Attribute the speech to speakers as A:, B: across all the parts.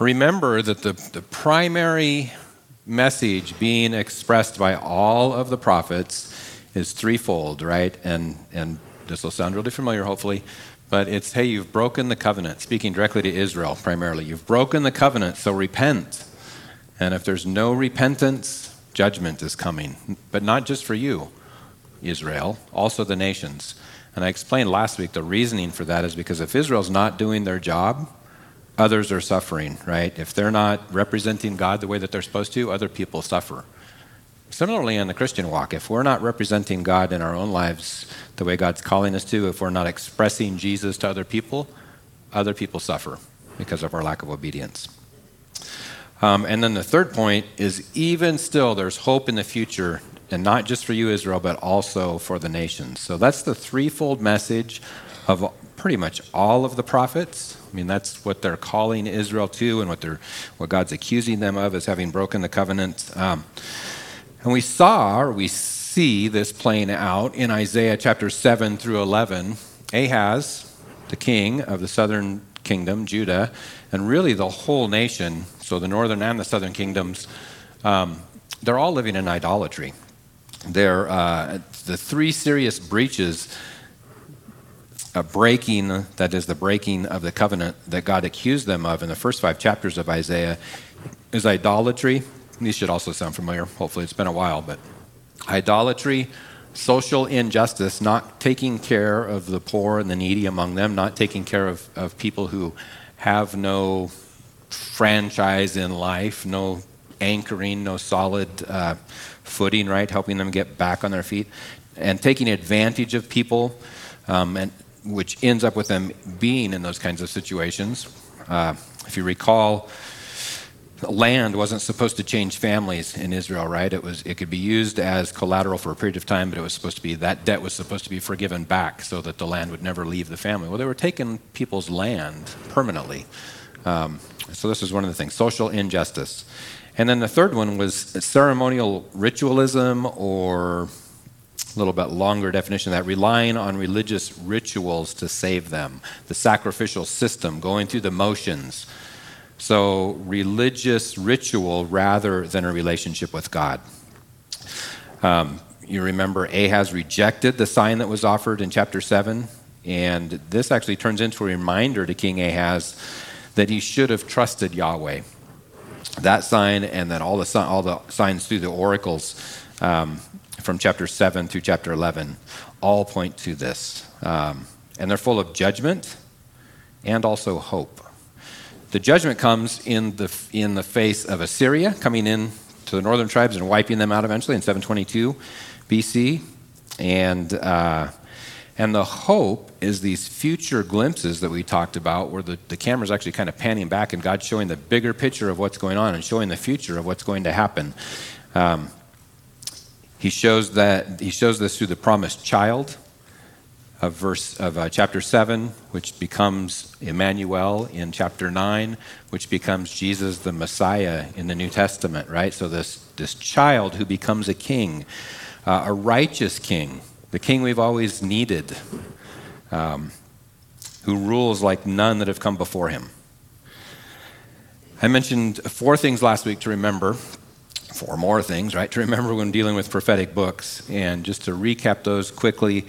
A: remember that the, the primary message being expressed by all of the prophets is threefold, right? And, and this will sound really familiar, hopefully, but it's hey, you've broken the covenant, speaking directly to Israel primarily. You've broken the covenant, so repent. And if there's no repentance, judgment is coming. But not just for you, Israel, also the nations. And I explained last week the reasoning for that is because if Israel's not doing their job, others are suffering, right? If they're not representing God the way that they're supposed to, other people suffer. Similarly, in the Christian walk, if we're not representing God in our own lives the way God's calling us to, if we're not expressing Jesus to other people, other people suffer because of our lack of obedience. Um, and then the third point is even still, there's hope in the future, and not just for you, Israel, but also for the nations. So that's the threefold message of pretty much all of the prophets. I mean, that's what they're calling Israel to, and what they're what God's accusing them of as having broken the covenant. Um, and we saw, or we see this playing out in Isaiah chapter 7 through 11. Ahaz, the king of the southern kingdom, Judah, and really the whole nation, so the northern and the southern kingdoms, um, they're all living in idolatry. They're, uh, the three serious breaches a breaking, that is the breaking of the covenant that God accused them of in the first five chapters of Isaiah, is idolatry, these should also sound familiar. Hopefully, it's been a while, but idolatry, social injustice, not taking care of the poor and the needy among them, not taking care of, of people who have no franchise in life, no anchoring, no solid uh, footing, right? Helping them get back on their feet, and taking advantage of people, um, and which ends up with them being in those kinds of situations. Uh, if you recall, land wasn't supposed to change families in Israel, right? It was it could be used as collateral for a period of time, but it was supposed to be that debt was supposed to be forgiven back so that the land would never leave the family. Well, they were taking people's land permanently. Um, so this is one of the things: social injustice. And then the third one was ceremonial ritualism, or a little bit longer definition that, relying on religious rituals to save them, the sacrificial system, going through the motions. So, religious ritual rather than a relationship with God. Um, you remember Ahaz rejected the sign that was offered in chapter 7, and this actually turns into a reminder to King Ahaz that he should have trusted Yahweh. That sign, and then all the, all the signs through the oracles um, from chapter 7 through chapter 11, all point to this. Um, and they're full of judgment and also hope. The judgment comes in the, in the face of Assyria coming in to the northern tribes and wiping them out eventually in 722 BC. And, uh, and the hope is these future glimpses that we talked about, where the, the camera's actually kind of panning back and God's showing the bigger picture of what's going on and showing the future of what's going to happen. Um, he shows that he shows this through the promised child of verse of uh, chapter 7 which becomes Emmanuel in chapter 9 which becomes Jesus the Messiah in the New Testament right? So this this child who becomes a king uh, a righteous king the king we've always needed um, who rules like none that have come before him. I mentioned four things last week to remember four more things right to remember when dealing with prophetic books and just to recap those quickly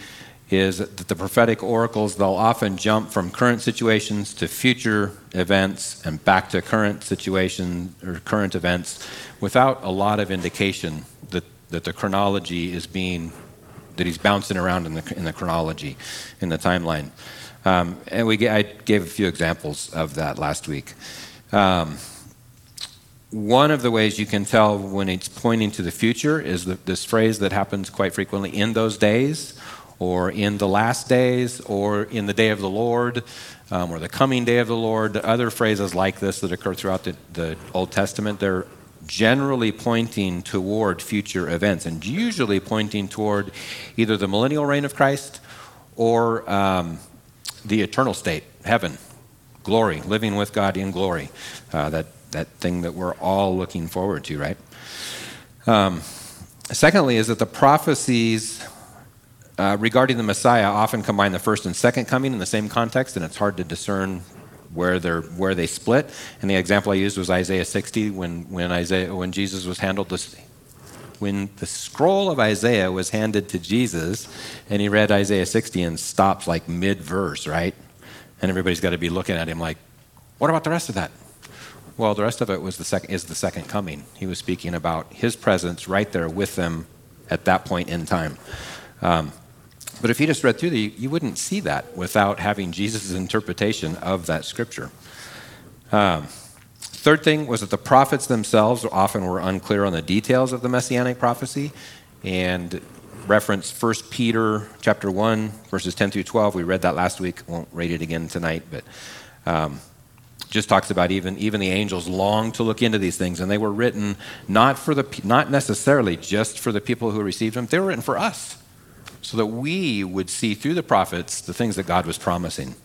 A: is that the prophetic oracles, they'll often jump from current situations to future events and back to current situation or current events without a lot of indication that, that the chronology is being, that he's bouncing around in the, in the chronology, in the timeline. Um, and we, I gave a few examples of that last week. Um, one of the ways you can tell when it's pointing to the future is the, this phrase that happens quite frequently in those days or in the last days, or in the day of the Lord, um, or the coming day of the Lord. Other phrases like this that occur throughout the, the Old Testament, they're generally pointing toward future events and usually pointing toward either the millennial reign of Christ or um, the eternal state, heaven, glory, living with God in glory. Uh, that, that thing that we're all looking forward to, right? Um, secondly, is that the prophecies uh, regarding the Messiah often combine the first and second coming in the same context, and it's hard to discern where, they're, where they split. And the example I used was Isaiah 60 when, when, Isaiah, when Jesus was handled this, when the scroll of Isaiah was handed to Jesus and he read Isaiah 60 and stops like mid verse, right? And everybody's got to be looking at him like, what about the rest of that? Well, the rest of it was the sec- is the second coming. He was speaking about his presence right there with them at that point in time. Um, but if you just read through the, you wouldn't see that without having Jesus' interpretation of that scripture. Um, third thing was that the prophets themselves often were unclear on the details of the messianic prophecy, and reference 1 Peter chapter 1, verses 10 through 12. We read that last week. Won't read it again tonight, but um, just talks about even even the angels long to look into these things, and they were written not for the not necessarily just for the people who received them. They were written for us, so that we would see through the prophets the things that God was promising.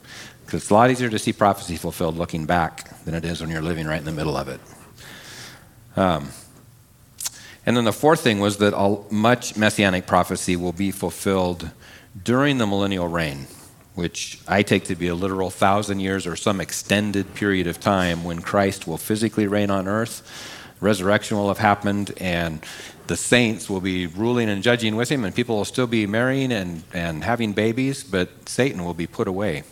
A: Because it's a lot easier to see prophecy fulfilled looking back than it is when you're living right in the middle of it. Um, and then the fourth thing was that all, much messianic prophecy will be fulfilled during the millennial reign which I take to be a literal thousand years or some extended period of time when Christ will physically reign on earth. Resurrection will have happened, and the saints will be ruling and judging with him, and people will still be marrying and, and having babies, but Satan will be put away,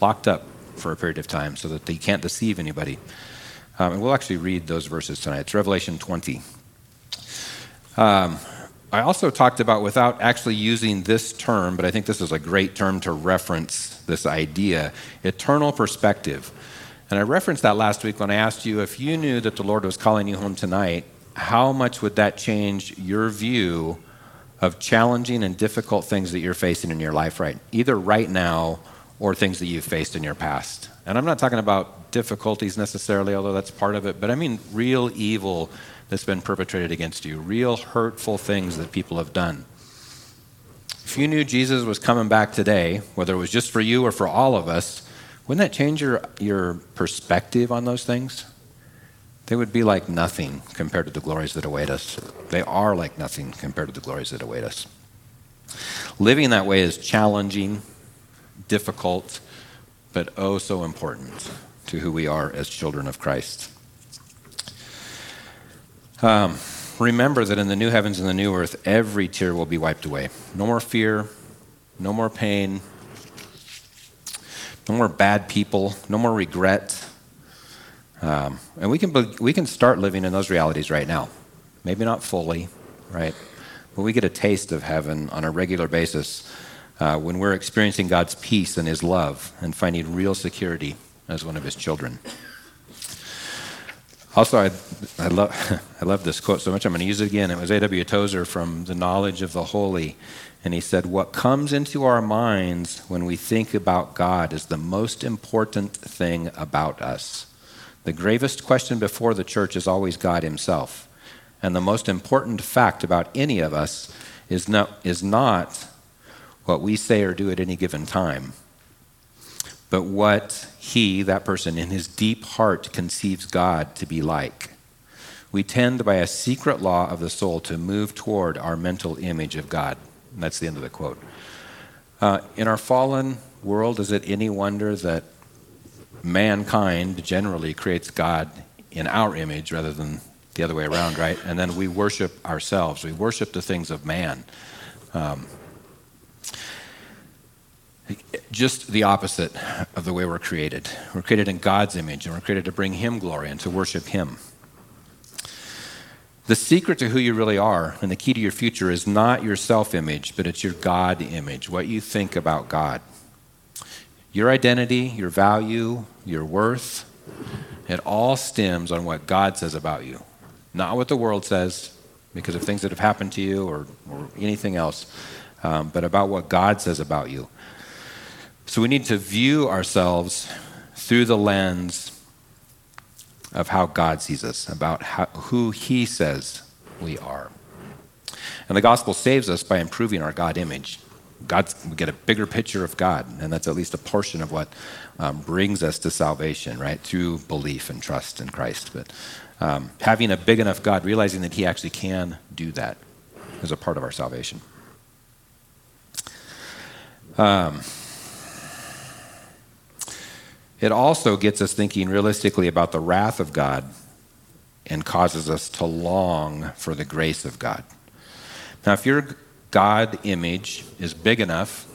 A: locked up for a period of time so that he can't deceive anybody. Um, and we'll actually read those verses tonight. It's Revelation 20. Um, I also talked about, without actually using this term, but I think this is a great term to reference this idea eternal perspective. And I referenced that last week when I asked you if you knew that the Lord was calling you home tonight, how much would that change your view of challenging and difficult things that you're facing in your life right either right now or things that you've faced in your past and i'm not talking about difficulties necessarily although that's part of it but i mean real evil that's been perpetrated against you, real hurtful things that people have done. If you knew Jesus was coming back today, whether it was just for you or for all of us, wouldn't that change your, your perspective on those things? They would be like nothing compared to the glories that await us. They are like nothing compared to the glories that await us. Living that way is challenging, difficult, but oh so important to who we are as children of Christ. Um, remember that in the new heavens and the new earth, every tear will be wiped away. No more fear, no more pain, no more bad people, no more regret. Um, and we can, we can start living in those realities right now. Maybe not fully, right? But we get a taste of heaven on a regular basis uh, when we're experiencing God's peace and His love and finding real security as one of His children. Also, I, I, love, I love this quote so much, I'm going to use it again. It was A.W. Tozer from The Knowledge of the Holy. And he said, What comes into our minds when we think about God is the most important thing about us. The gravest question before the church is always God Himself. And the most important fact about any of us is not, is not what we say or do at any given time, but what he, that person, in his deep heart conceives God to be like. We tend by a secret law of the soul to move toward our mental image of God. And that's the end of the quote. Uh, in our fallen world, is it any wonder that mankind generally creates God in our image rather than the other way around, right? And then we worship ourselves. We worship the things of man. Um, just the opposite of the way we're created. We're created in God's image, and we're created to bring Him glory and to worship Him. The secret to who you really are and the key to your future is not your self image, but it's your God image, what you think about God. Your identity, your value, your worth, it all stems on what God says about you, not what the world says, because of things that have happened to you or, or anything else, um, but about what God says about you. So we need to view ourselves through the lens of how God sees us, about how, who He says we are. And the gospel saves us by improving our God image. God's, we get a bigger picture of God, and that's at least a portion of what um, brings us to salvation, right? Through belief and trust in Christ. But um, having a big enough God, realizing that He actually can do that, is a part of our salvation. Um, it also gets us thinking realistically about the wrath of God and causes us to long for the grace of God. Now, if your God image is big enough,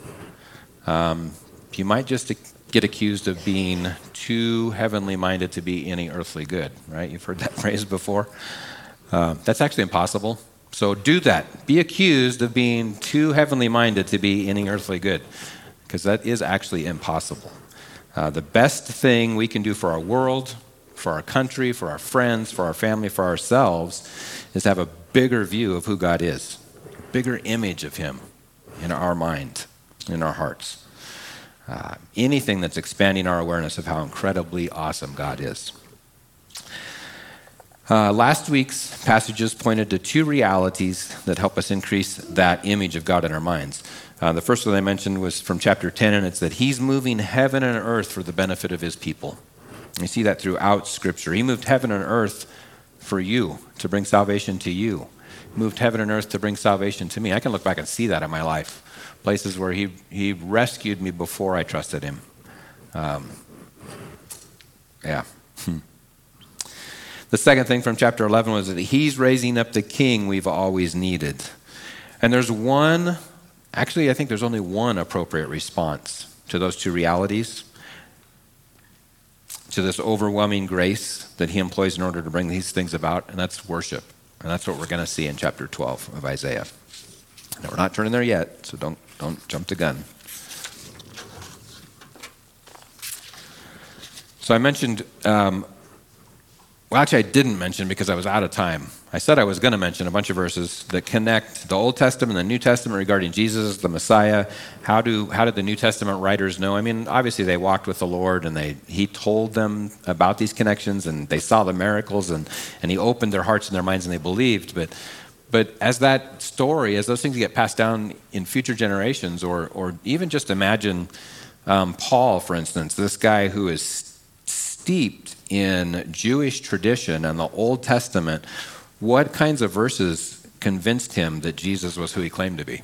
A: um, you might just get accused of being too heavenly minded to be any earthly good, right? You've heard that phrase before. Uh, that's actually impossible. So do that. Be accused of being too heavenly minded to be any earthly good, because that is actually impossible. Uh, the best thing we can do for our world, for our country, for our friends, for our family, for ourselves, is to have a bigger view of who God is, a bigger image of Him in our mind, in our hearts. Uh, anything that's expanding our awareness of how incredibly awesome God is. Uh, last week's passages pointed to two realities that help us increase that image of God in our minds. Uh, the first one I mentioned was from chapter 10, and it's that He's moving heaven and earth for the benefit of His people. You see that throughout Scripture. He moved heaven and earth for you, to bring salvation to you. He moved heaven and earth to bring salvation to me. I can look back and see that in my life. Places where He, he rescued me before I trusted Him. Um, yeah. Hmm. The second thing from chapter 11 was that he's raising up the king we've always needed. And there's one, actually, I think there's only one appropriate response to those two realities, to this overwhelming grace that he employs in order to bring these things about, and that's worship. And that's what we're going to see in chapter 12 of Isaiah. Now, we're not turning there yet, so don't, don't jump the gun. So I mentioned um, well, actually, I didn't mention because I was out of time. I said I was going to mention a bunch of verses that connect the Old Testament and the New Testament regarding Jesus, the Messiah. How do how did the New Testament writers know? I mean, obviously they walked with the Lord and they he told them about these connections and they saw the miracles and and he opened their hearts and their minds and they believed. But but as that story, as those things get passed down in future generations, or or even just imagine um, Paul, for instance, this guy who is steeped in Jewish tradition and the Old Testament, what kinds of verses convinced him that Jesus was who he claimed to be?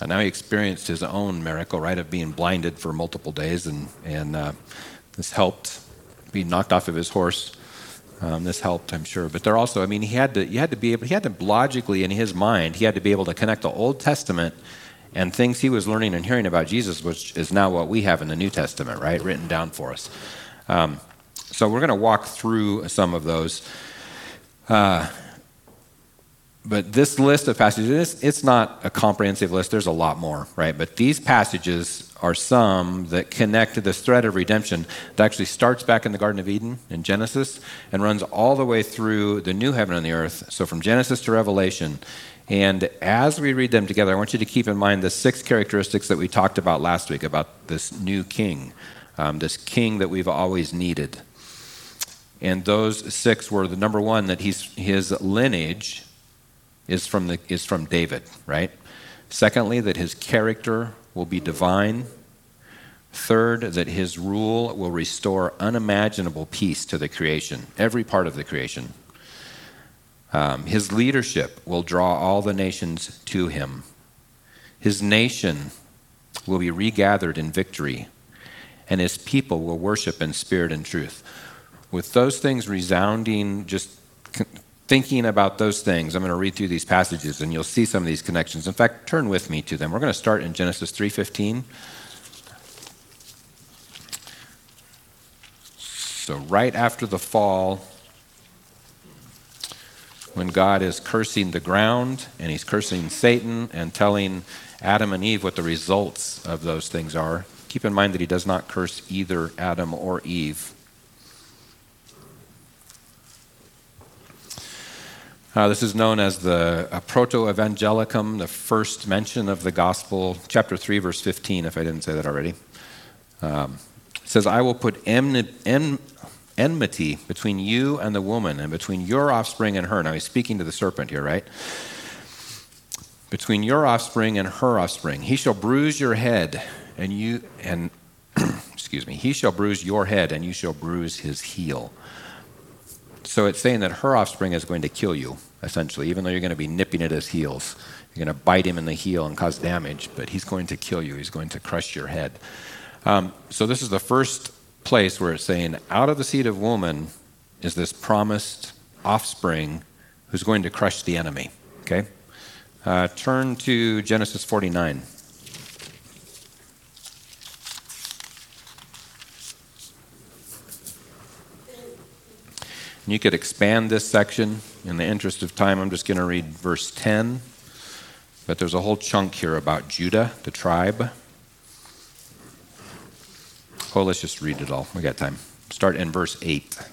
A: And now he experienced his own miracle, right, of being blinded for multiple days, and, and uh, this helped be knocked off of his horse. Um, this helped, I'm sure. But there also, I mean, he had to, he had to be able, he had to logically in his mind, he had to be able to connect the Old Testament and things he was learning and hearing about Jesus, which is now what we have in the New Testament, right, written down for us. Um, so we're going to walk through some of those. Uh, but this list of passages, it's not a comprehensive list. There's a lot more, right? But these passages are some that connect to this thread of redemption that actually starts back in the Garden of Eden in Genesis and runs all the way through the new heaven and the earth. So from Genesis to Revelation. And as we read them together, I want you to keep in mind the six characteristics that we talked about last week about this new king, um, this king that we've always needed. And those six were the number one that he's, his lineage is from, the, is from David, right? Secondly, that his character will be divine. Third, that his rule will restore unimaginable peace to the creation, every part of the creation. Um, his leadership will draw all the nations to him. His nation will be regathered in victory, and his people will worship in spirit and truth with those things resounding, just thinking about those things, I'm going to read through these passages and you'll see some of these connections. In fact, turn with me to them. We're going to start in Genesis 3:15. So right after the fall when God is cursing the ground and he's cursing Satan and telling Adam and Eve what the results of those things are. Keep in mind that he does not curse either Adam or Eve. Uh, this is known as the uh, Protoevangelium, the first mention of the gospel, chapter 3, verse 15, if I didn't say that already. Um, it says, I will put enmity between you and the woman, and between your offspring and her. Now he's speaking to the serpent here, right? Between your offspring and her offspring. He shall bruise your head, and you, and, excuse me, he shall bruise your head, and you shall bruise his heel. So it's saying that her offspring is going to kill you, essentially, even though you're going to be nipping at his heels. You're going to bite him in the heel and cause damage, but he's going to kill you. He's going to crush your head. Um, so this is the first place where it's saying, out of the seed of woman is this promised offspring who's going to crush the enemy. Okay? Uh, turn to Genesis 49. You could expand this section. In the interest of time, I'm just going to read verse 10. But there's a whole chunk here about Judah, the tribe. Oh, let's just read it all. We got time. Start in verse 8. It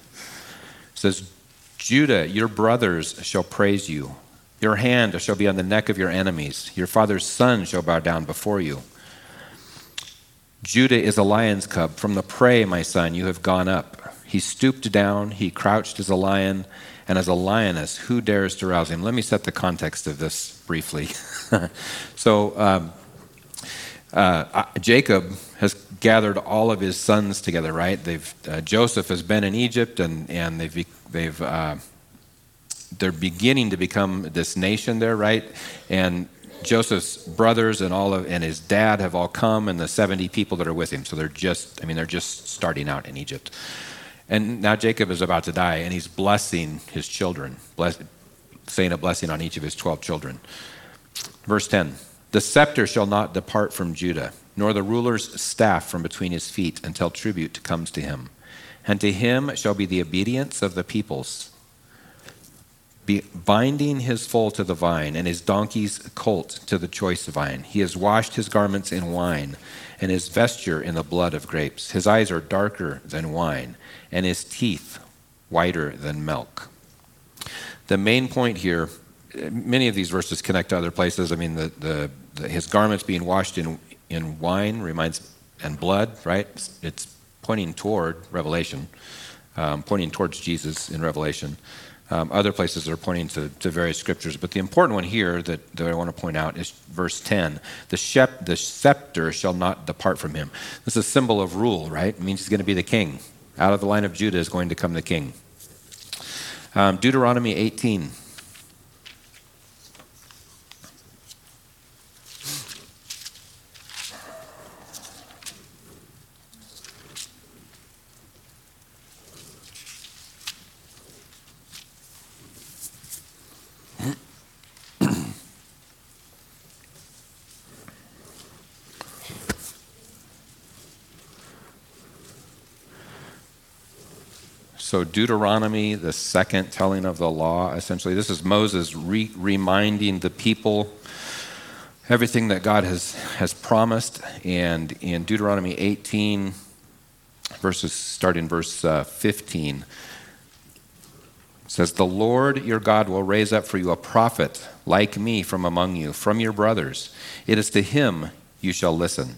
A: says, Judah, your brothers shall praise you. Your hand shall be on the neck of your enemies. Your father's son shall bow down before you. Judah is a lion's cub. From the prey, my son, you have gone up. He stooped down, he crouched as a lion, and as a lioness, who dares to rouse him? Let me set the context of this briefly. so, um, uh, Jacob has gathered all of his sons together, right? They've, uh, Joseph has been in Egypt, and, and they've, they've, uh, they're beginning to become this nation there, right? And Joseph's brothers and all of and his dad have all come, and the 70 people that are with him. So they're just, I mean, they're just starting out in Egypt. And now Jacob is about to die, and he's blessing his children, bless, saying a blessing on each of his 12 children. Verse 10 The scepter shall not depart from Judah, nor the ruler's staff from between his feet, until tribute comes to him. And to him shall be the obedience of the peoples, be binding his foal to the vine, and his donkey's colt to the choice vine. He has washed his garments in wine, and his vesture in the blood of grapes. His eyes are darker than wine and his teeth whiter than milk. The main point here, many of these verses connect to other places. I mean, the, the, the, his garments being washed in, in wine reminds, and blood, right? It's pointing toward Revelation, um, pointing towards Jesus in Revelation. Um, other places are pointing to, to, various scriptures, but the important one here that, that I want to point out is verse 10. The, shep, the scepter shall not depart from him. This is a symbol of rule, right? It means he's going to be the king. Out of the line of Judah is going to come the king. Um, Deuteronomy 18. So, Deuteronomy, the second telling of the law, essentially, this is Moses re- reminding the people everything that God has, has promised. And in Deuteronomy 18, verses starting verse uh, 15, says, The Lord your God will raise up for you a prophet like me from among you, from your brothers. It is to him you shall listen.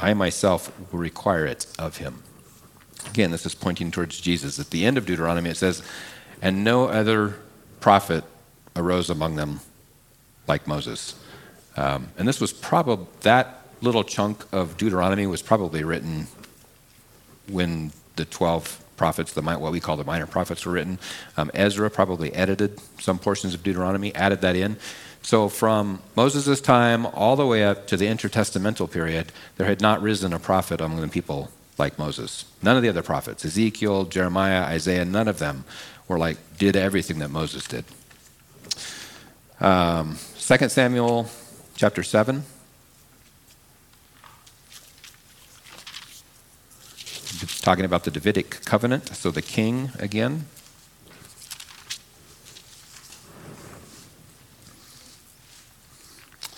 A: I myself will require it of him. Again, this is pointing towards Jesus. At the end of Deuteronomy, it says, and no other prophet arose among them like Moses. Um, and this was probably, that little chunk of Deuteronomy was probably written when the 12 prophets, the, what we call the minor prophets, were written. Um, Ezra probably edited some portions of Deuteronomy, added that in. So from Moses' time all the way up to the intertestamental period, there had not risen a prophet among the people like Moses. None of the other prophets, Ezekiel, Jeremiah, Isaiah, none of them were like, did everything that Moses did. Um, 2 Samuel chapter 7. It's talking about the Davidic covenant, so the king again.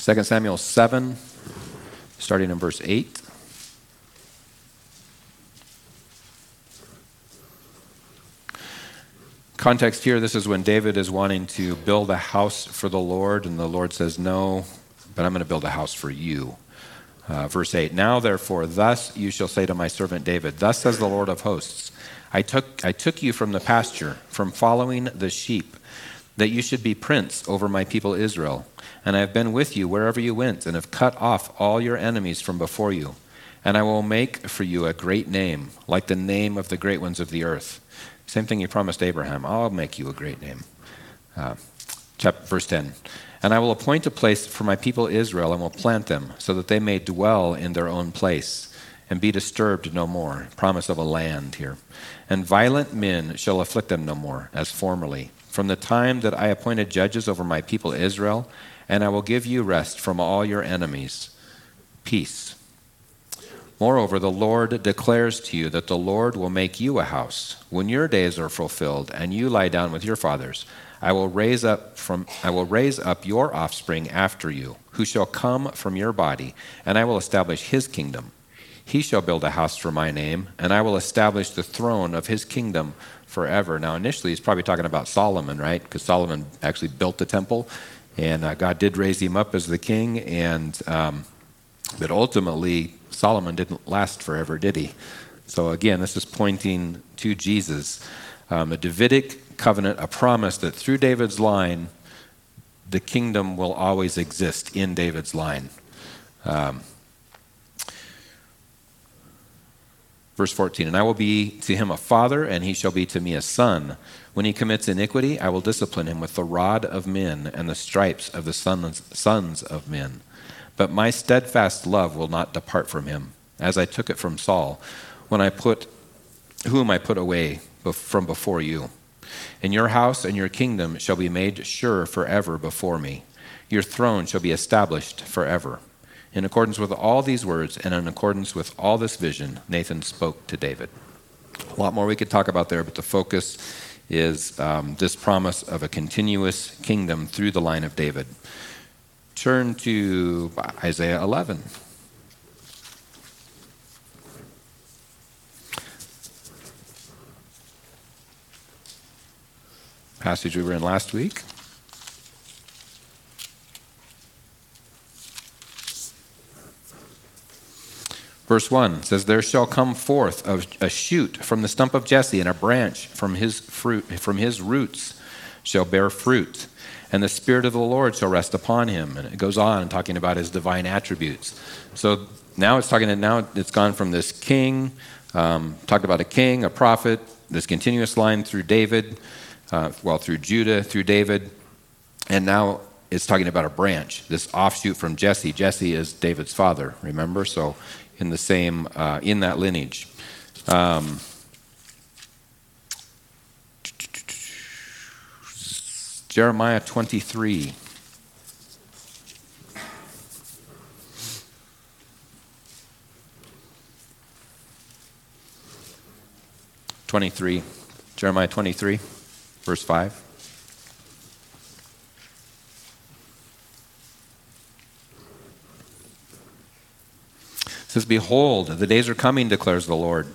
A: Second Samuel 7, starting in verse 8. Context here this is when David is wanting to build a house for the Lord, and the Lord says, No, but I'm going to build a house for you. Uh, verse 8 Now therefore, thus you shall say to my servant David, Thus says the Lord of hosts, I took, I took you from the pasture, from following the sheep, that you should be prince over my people Israel. And I have been with you wherever you went, and have cut off all your enemies from before you. And I will make for you a great name, like the name of the great ones of the earth. Same thing you promised Abraham I'll make you a great name. Uh, chapter, verse 10. And I will appoint a place for my people Israel, and will plant them, so that they may dwell in their own place and be disturbed no more. Promise of a land here. And violent men shall afflict them no more, as formerly. From the time that I appointed judges over my people Israel, and I will give you rest from all your enemies. Peace. Moreover, the Lord declares to you that the Lord will make you a house when your days are fulfilled and you lie down with your fathers. I will raise up from I will raise up your offspring after you, who shall come from your body, and I will establish his kingdom. He shall build a house for my name, and I will establish the throne of his kingdom forever. Now, initially, he's probably talking about Solomon, right? Because Solomon actually built the temple, and uh, God did raise him up as the king, and um, but ultimately, Solomon didn't last forever, did he? So again, this is pointing to Jesus, um, a Davidic covenant, a promise that through David's line, the kingdom will always exist in David's line. Um, verse 14, and I will be to him a father, and he shall be to me a son. When he commits iniquity, I will discipline him with the rod of men and the stripes of the sons, sons of men. But my steadfast love will not depart from him, as I took it from Saul, when I put whom I put away from before you. And your house and your kingdom shall be made sure forever before me. Your throne shall be established forever. In accordance with all these words and in accordance with all this vision, Nathan spoke to David. A lot more we could talk about there, but the focus is um, this promise of a continuous kingdom through the line of David. Turn to Isaiah 11. passage we were in last week. Verse 1 says, There shall come forth a, shoot from the stump of Jesse, and a branch from his fruit from his roots shall bear fruit, and the Spirit of the Lord shall rest upon him. And it goes on talking about his divine attributes. So now it's talking now it's gone from this king, um, talked about a king, a prophet, this continuous line through David, uh, well, through Judah, through David, and now it's talking about a branch, this offshoot from Jesse. Jesse is David's father, remember? So, in the same, uh, in that lineage. Um, Jeremiah 23. Twenty-three, Jeremiah twenty-three verse 5. Says, Behold, the days are coming, declares the Lord,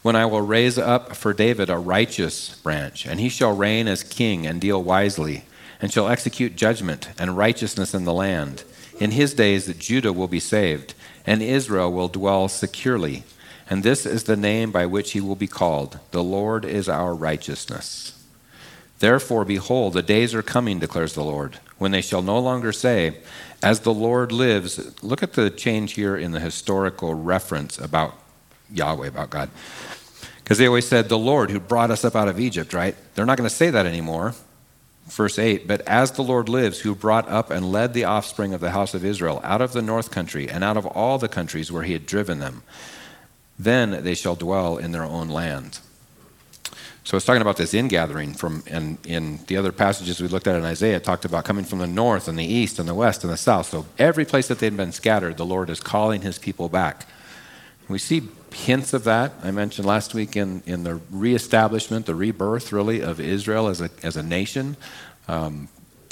A: when I will raise up for David a righteous branch, and he shall reign as king and deal wisely, and shall execute judgment and righteousness in the land. In his days, Judah will be saved, and Israel will dwell securely. And this is the name by which he will be called The Lord is our righteousness. Therefore, behold, the days are coming, declares the Lord, when they shall no longer say, As the Lord lives. Look at the change here in the historical reference about Yahweh, about God. Because they always said, The Lord who brought us up out of Egypt, right? They're not going to say that anymore. Verse 8, but as the Lord lives, who brought up and led the offspring of the house of Israel out of the north country and out of all the countries where he had driven them, then they shall dwell in their own land. So it's talking about this ingathering from, and in the other passages we looked at in Isaiah, it talked about coming from the north and the east and the west and the south. So every place that they'd been scattered, the Lord is calling his people back. We see hints of that. I mentioned last week in, in the reestablishment, the rebirth, really, of Israel as a, as a nation. Um,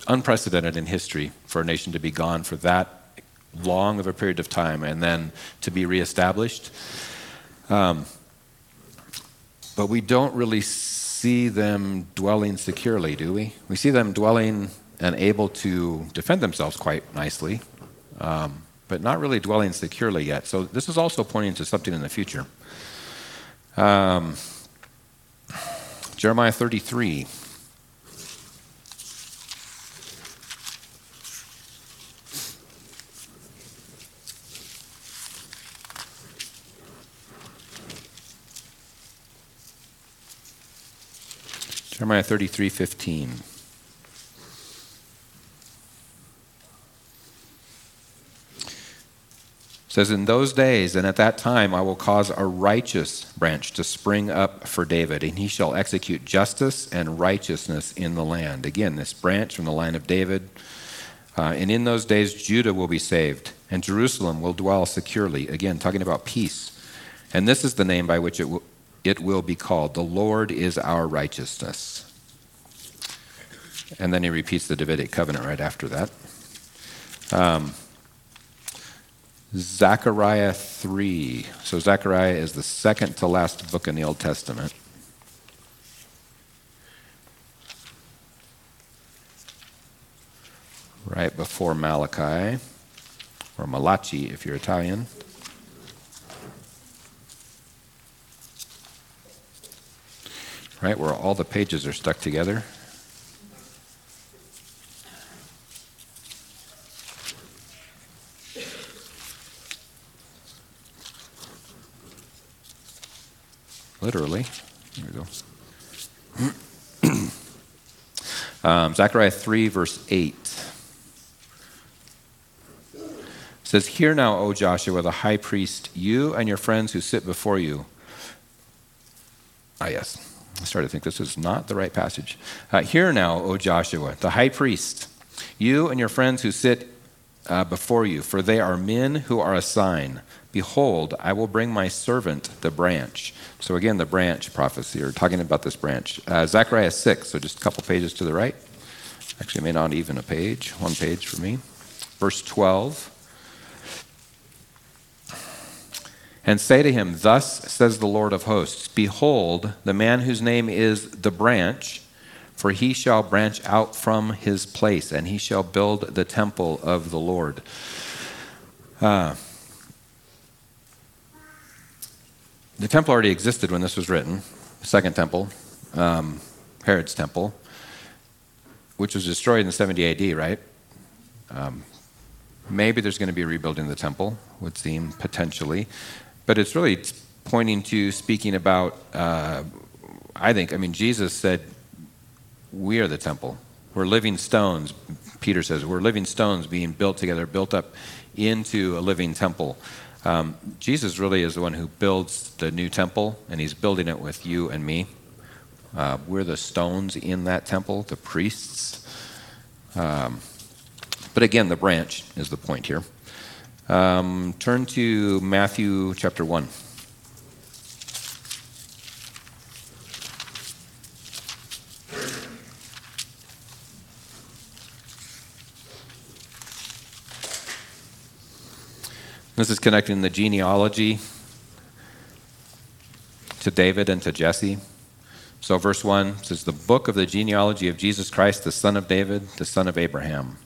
A: unprecedented in history for a nation to be gone for that long of a period of time and then to be reestablished. Um, but we don't really see them dwelling securely, do we? We see them dwelling and able to defend themselves quite nicely, um, but not really dwelling securely yet. So this is also pointing to something in the future. Um, Jeremiah 33. Jeremiah 33 15. says, In those days and at that time I will cause a righteous branch to spring up for David, and he shall execute justice and righteousness in the land. Again, this branch from the line of David. Uh, and in those days Judah will be saved, and Jerusalem will dwell securely. Again, talking about peace. And this is the name by which it will, it will be called The Lord is our righteousness. And then he repeats the Davidic covenant right after that. Um, Zechariah 3. So, Zechariah is the second to last book in the Old Testament. Right before Malachi, or Malachi if you're Italian. Right where all the pages are stuck together. literally. There we go. um, Zechariah 3, verse 8 says, Hear now, O Joshua, the high priest, you and your friends who sit before you. Ah, yes. I started to think this is not the right passage. Uh, Hear now, O Joshua, the high priest, you and your friends who sit uh, before you, for they are men who are a sign. Behold, I will bring my servant, the branch. So, again, the branch prophecy, or talking about this branch. Uh, Zechariah 6, so just a couple pages to the right. Actually, may not even a page, one page for me. Verse 12. And say to him, Thus says the Lord of hosts Behold, the man whose name is the branch, for he shall branch out from his place, and he shall build the temple of the Lord. Uh, the temple already existed when this was written, the second temple, um, Herod's temple, which was destroyed in 70 AD, right? Um, maybe there's going to be a rebuilding of the temple, would seem potentially. But it's really pointing to speaking about, uh, I think, I mean, Jesus said, We are the temple. We're living stones. Peter says, We're living stones being built together, built up into a living temple. Um, Jesus really is the one who builds the new temple, and he's building it with you and me. Uh, we're the stones in that temple, the priests. Um, but again, the branch is the point here. Um, turn to Matthew chapter 1. This is connecting the genealogy to David and to Jesse. So, verse 1 says, The book of the genealogy of Jesus Christ, the son of David, the son of Abraham.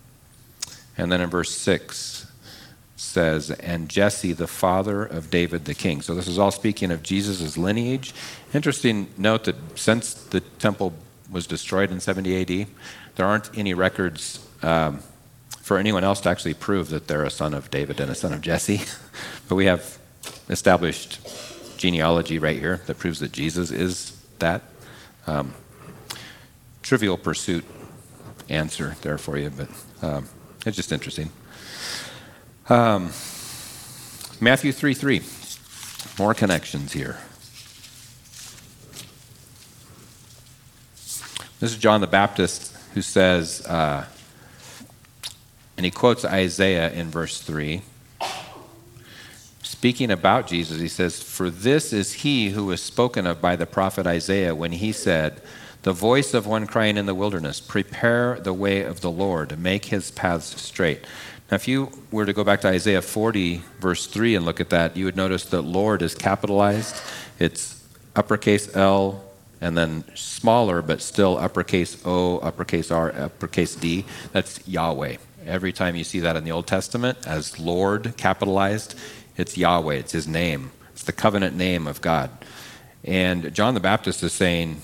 A: And then in verse 6 says, And Jesse, the father of David the king. So, this is all speaking of Jesus' lineage. Interesting note that since the temple was destroyed in 70 AD, there aren't any records um, for anyone else to actually prove that they're a son of David and a son of Jesse. but we have established genealogy right here that proves that Jesus is that. Um, trivial pursuit answer there for you, but um, it's just interesting. Um, Matthew 3 3. More connections here. This is John the Baptist who says, uh, and he quotes Isaiah in verse 3. Speaking about Jesus, he says, For this is he who was spoken of by the prophet Isaiah when he said, The voice of one crying in the wilderness, Prepare the way of the Lord, make his paths straight. Now, if you were to go back to Isaiah 40, verse 3, and look at that, you would notice that Lord is capitalized. It's uppercase L, and then smaller, but still uppercase O, uppercase R, uppercase D. That's Yahweh. Every time you see that in the Old Testament as Lord capitalized, it's Yahweh, it's his name, it's the covenant name of God. And John the Baptist is saying,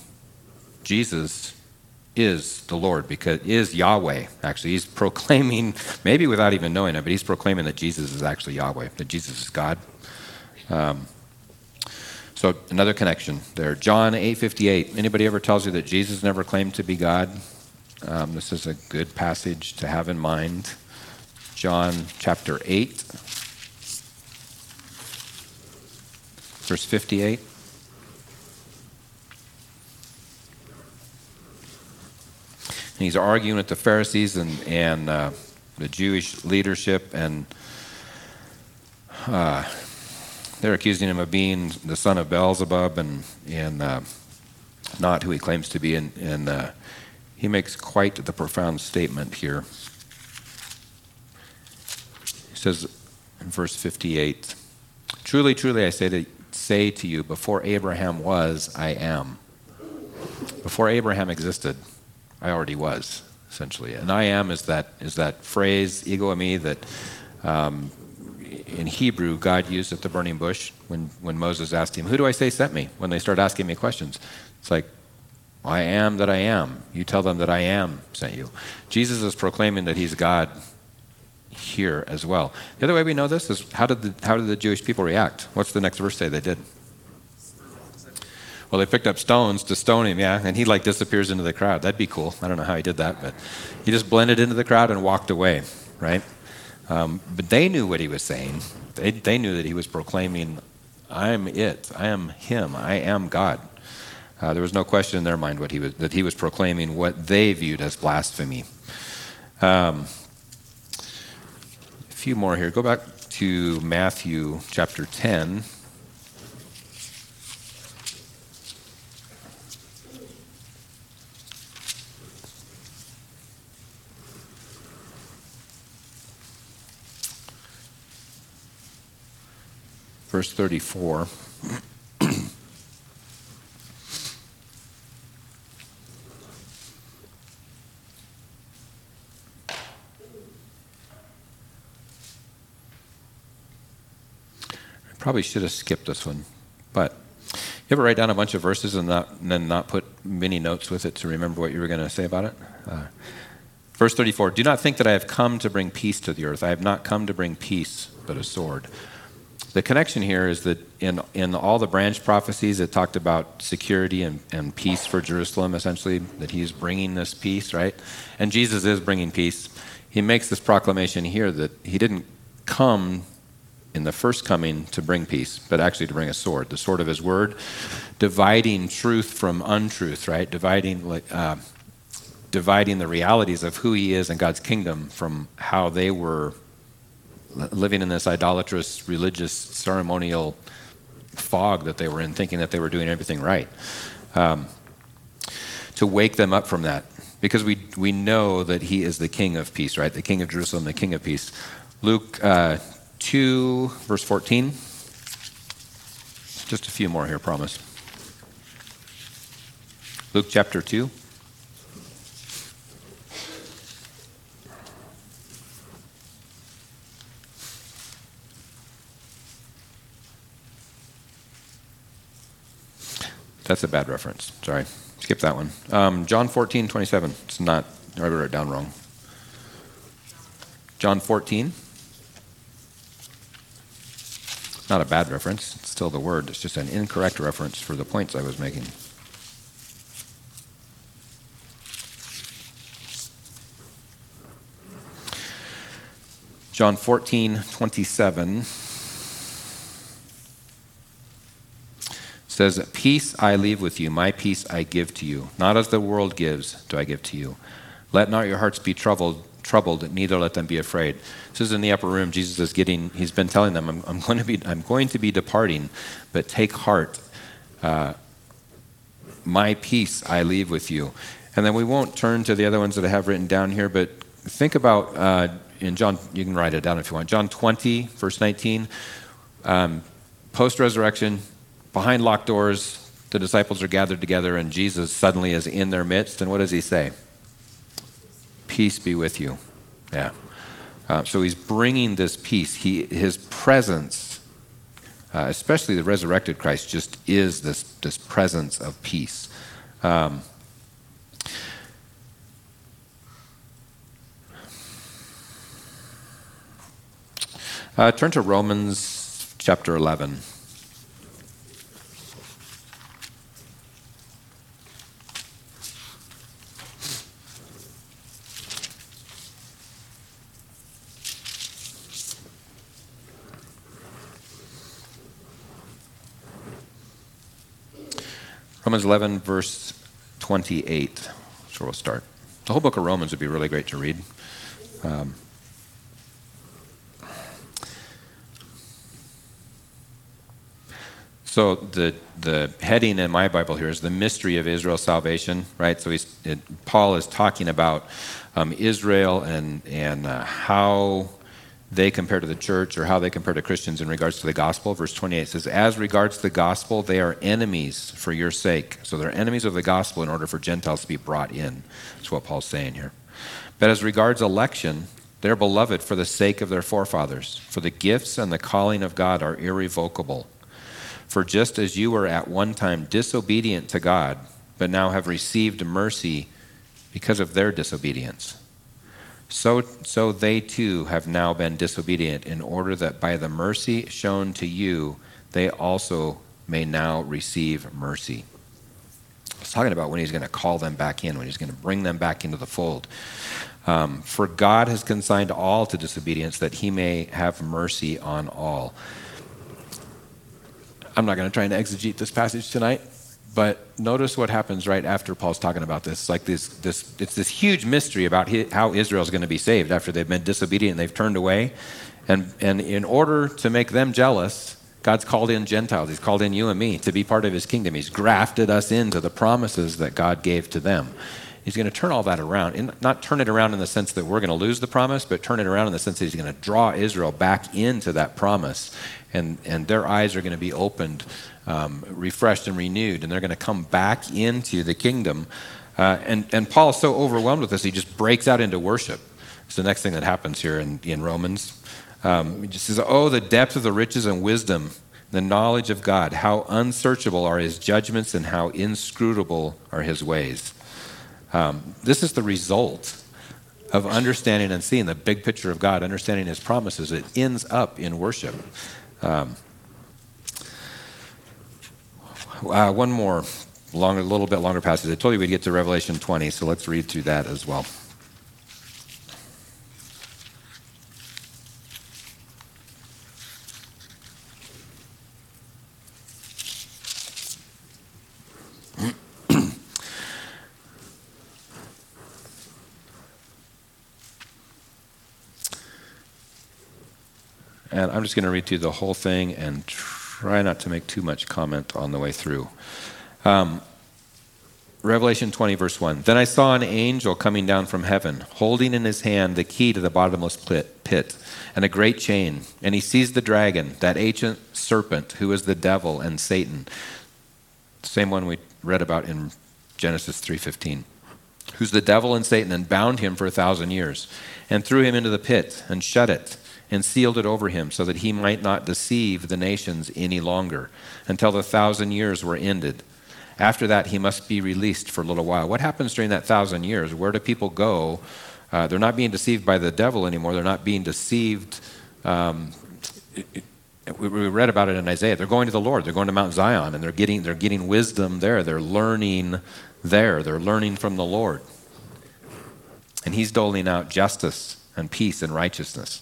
A: Jesus is the Lord because is Yahweh. Actually, he's proclaiming, maybe without even knowing it, but he's proclaiming that Jesus is actually Yahweh, that Jesus is God. Um, so another connection there. John 8:58. Anybody ever tells you that Jesus never claimed to be God? Um, this is a good passage to have in mind. John chapter 8, verse 58. He's arguing with the Pharisees and, and uh, the Jewish leadership, and uh, they're accusing him of being the son of Beelzebub and, and uh, not who he claims to be. And, and uh, he makes quite the profound statement here. He says in verse 58 Truly, truly, I say to, say to you, before Abraham was, I am. Before Abraham existed, I already was, essentially. And I am is that, is that phrase, ego eimi, that um, in Hebrew, God used at the burning bush when, when Moses asked him, Who do I say sent me? When they start asking me questions. It's like, I am that I am. You tell them that I am sent you. Jesus is proclaiming that he's God here as well. The other way we know this is how did the, how did the Jewish people react? What's the next verse say they did? Well, they picked up stones to stone him, yeah, and he like disappears into the crowd. That'd be cool. I don't know how he did that, but he just blended into the crowd and walked away, right? Um, but they knew what he was saying. They, they knew that he was proclaiming, I'm it. I am him. I am God. Uh, there was no question in their mind what he was, that he was proclaiming what they viewed as blasphemy. Um, a few more here. Go back to Matthew chapter 10. Verse 34. Probably should have skipped this one, but you ever write down a bunch of verses and, not, and then not put many notes with it to remember what you were going to say about it? Uh, verse 34 Do not think that I have come to bring peace to the earth. I have not come to bring peace, but a sword. The connection here is that in, in all the branch prophecies, it talked about security and, and peace for Jerusalem, essentially, that he's bringing this peace, right? And Jesus is bringing peace. He makes this proclamation here that he didn't come in the first coming to bring peace, but actually to bring a sword, the sword of his word, dividing truth from untruth, right? Dividing, uh, dividing the realities of who he is and God's kingdom from how they were living in this idolatrous, religious, ceremonial fog that they were in, thinking that they were doing everything right. Um, to wake them up from that, because we, we know that he is the king of peace, right? The king of Jerusalem, the king of peace. Luke uh, 2, verse 14. Just a few more here, promise. Luke chapter 2. That's a bad reference. Sorry. Skip that one. Um, John 14, 27. It's not, I wrote it down wrong. John 14. Not a bad reference. It's still the word. It's just an incorrect reference for the points I was making. John 14, 27. Says, Peace I leave with you, my peace I give to you. Not as the world gives, do I give to you. Let not your hearts be troubled, troubled, neither let them be afraid. This is in the upper room. Jesus is getting, he's been telling them, I'm, I'm going, to be, I'm going to be departing, but take heart. Uh, my peace I leave with you. And then we won't turn to the other ones that I have written down here, but think about uh, in John, you can write it down if you want. John 20, verse 19. Um, Post resurrection, behind locked doors, the disciples are gathered together, and Jesus suddenly is in their midst. And what does he say? Peace be with you. Yeah. Uh, so he's bringing this peace. He, his presence, uh, especially the resurrected Christ, just is this, this presence of peace. Um, uh, turn to Romans chapter 11. Romans 11, verse 28. That's where we'll start. The whole book of Romans would be really great to read. Um, so the the heading in my Bible here is the mystery of Israel's salvation, right? So it, Paul is talking about um, Israel and and uh, how they compare to the church or how they compare to Christians in regards to the gospel. Verse 28 says, As regards the gospel, they are enemies for your sake. So they're enemies of the gospel in order for Gentiles to be brought in. That's what Paul's saying here. But as regards election, they're beloved for the sake of their forefathers, for the gifts and the calling of God are irrevocable. For just as you were at one time disobedient to God, but now have received mercy because of their disobedience so, so they too have now been disobedient, in order that by the mercy shown to you, they also may now receive mercy. He's talking about when he's going to call them back in, when he's going to bring them back into the fold. Um, For God has consigned all to disobedience, that he may have mercy on all. I'm not going to try and exegete this passage tonight. But notice what happens right after Paul's talking about this. Like this, this it's this huge mystery about how Israel is going to be saved after they've been disobedient and they've turned away. And, and in order to make them jealous, God's called in Gentiles. He's called in you and me to be part of his kingdom. He's grafted us into the promises that God gave to them. He's going to turn all that around. And not turn it around in the sense that we're going to lose the promise, but turn it around in the sense that he's going to draw Israel back into that promise. And, and their eyes are going to be opened um, refreshed and renewed, and they're going to come back into the kingdom. Uh, and, and Paul is so overwhelmed with this, he just breaks out into worship. It's the next thing that happens here in, in Romans. Um, he just says, Oh, the depth of the riches and wisdom, the knowledge of God. How unsearchable are his judgments and how inscrutable are his ways. Um, this is the result of understanding and seeing the big picture of God, understanding his promises. It ends up in worship. Um, uh, one more, longer, a little bit longer passage. I told you we'd get to Revelation 20, so let's read through that as well. and I'm just going to read through the whole thing and try not to make too much comment on the way through. Um, Revelation 20, verse 1. Then I saw an angel coming down from heaven, holding in his hand the key to the bottomless pit and a great chain. And he seized the dragon, that ancient serpent who is the devil and Satan. Same one we read about in Genesis 3:15. Who's the devil and Satan and bound him for a thousand years and threw him into the pit and shut it and sealed it over him so that he might not deceive the nations any longer until the thousand years were ended. After that, he must be released for a little while. What happens during that thousand years? Where do people go? Uh, they're not being deceived by the devil anymore. They're not being deceived. Um, we read about it in Isaiah. They're going to the Lord. They're going to Mount Zion, and they're getting they're getting wisdom there. They're learning there. They're learning from the Lord, and He's doling out justice and peace and righteousness.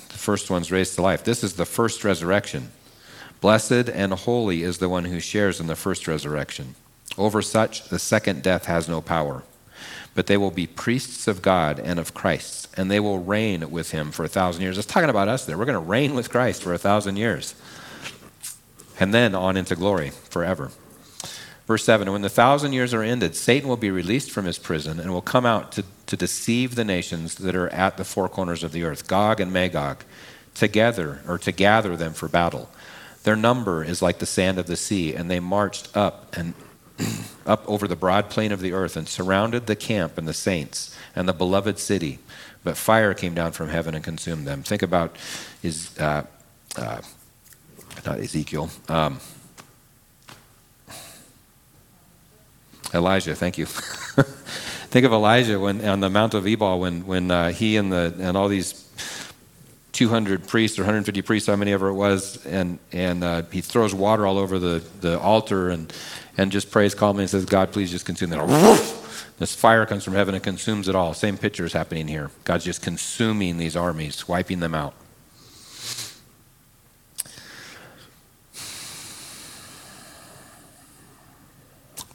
A: the first one's raised to life. This is the first resurrection. Blessed and holy is the one who shares in the first resurrection. Over such, the second death has no power. But they will be priests of God and of Christ, and they will reign with him for a thousand years. It's talking about us there. We're going to reign with Christ for a thousand years. And then on into glory forever. Verse 7 When the thousand years are ended, Satan will be released from his prison and will come out to, to deceive the nations that are at the four corners of the earth, Gog and Magog, together or to gather them for battle. Their number is like the sand of the sea, and they marched up and up over the broad plain of the earth and surrounded the camp and the saints and the beloved city. But fire came down from heaven and consumed them. Think about is uh, uh, not Ezekiel. Um, Elijah, thank you. Think of Elijah when on the Mount of Ebal when when uh, he and the and all these 200 priests or 150 priests, how many ever it was, and and uh, he throws water all over the, the altar and and just prays calmly and says, "God, please just consume that." This fire comes from heaven and consumes it all. Same picture is happening here. God's just consuming these armies, wiping them out.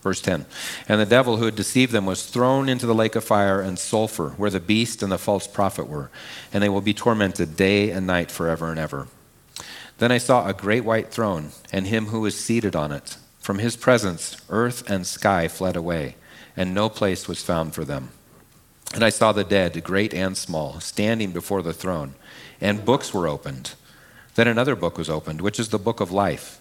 A: Verse 10 And the devil who had deceived them was thrown into the lake of fire and sulfur, where the beast and the false prophet were, and they will be tormented day and night forever and ever. Then I saw a great white throne, and him who was seated on it. From his presence, earth and sky fled away, and no place was found for them. And I saw the dead, great and small, standing before the throne, and books were opened. Then another book was opened, which is the book of life.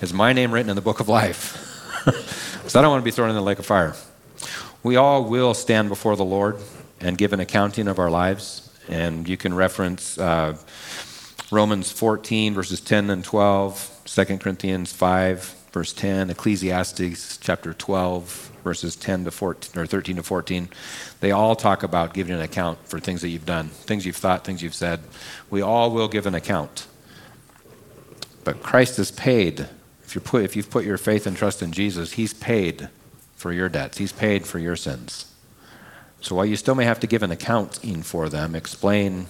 A: is my name written in the book of life? Because I don't want to be thrown in the lake of fire. We all will stand before the Lord and give an accounting of our lives. And you can reference uh, Romans 14, verses 10 and 12, 2 Corinthians 5, verse 10, Ecclesiastes chapter 12, verses 10 to 14, or 13 to 14. They all talk about giving an account for things that you've done, things you've thought, things you've said. We all will give an account. But Christ has paid you put, if you've put your faith and trust in Jesus, He's paid for your debts, He's paid for your sins. So while you still may have to give an accounting for them, explain,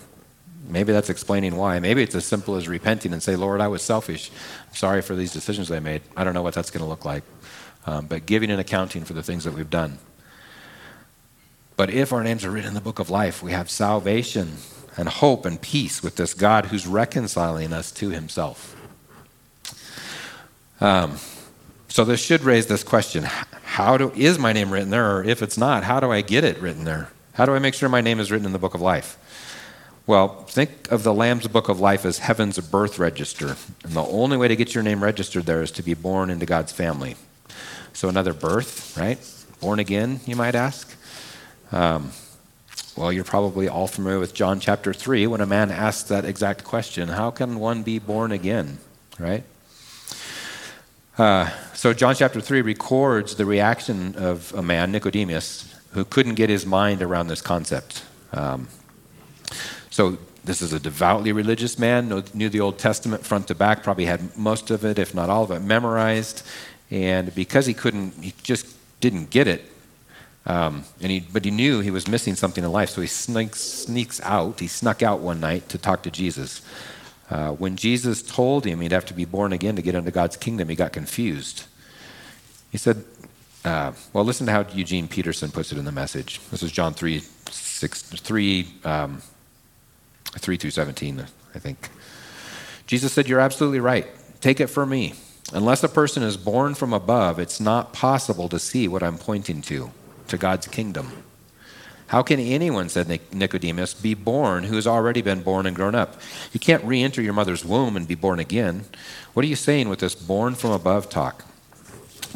A: maybe that's explaining why. Maybe it's as simple as repenting and say, Lord, I was selfish. Sorry for these decisions I made. I don't know what that's going to look like. Um, but giving an accounting for the things that we've done. But if our names are written in the book of life, we have salvation and hope and peace with this God who's reconciling us to himself. Um, so this should raise this question: How do is my name written there, or if it's not, how do I get it written there? How do I make sure my name is written in the book of life? Well, think of the Lamb's Book of Life as heaven's birth register. And the only way to get your name registered there is to be born into God's family. So, another birth, right? Born again, you might ask. Um, well, you're probably all familiar with John chapter 3 when a man asks that exact question How can one be born again, right? Uh, so, John chapter 3 records the reaction of a man, Nicodemus, who couldn't get his mind around this concept. Um, so, this is a devoutly religious man, knew the Old Testament front to back, probably had most of it, if not all of it, memorized. And because he couldn't, he just didn't get it. Um, and he, but he knew he was missing something in life, so he sneaks, sneaks out. He snuck out one night to talk to Jesus. Uh, when Jesus told him he'd have to be born again to get into God's kingdom, he got confused. He said, uh, well, listen to how Eugene Peterson puts it in the message. This is John 3, 6, 3, um, 3 through 17, I think. Jesus said, You're absolutely right. Take it from me. Unless a person is born from above, it's not possible to see what I'm pointing to, to God's kingdom. How can anyone, said Nicodemus, be born who has already been born and grown up? You can't re enter your mother's womb and be born again. What are you saying with this born from above talk?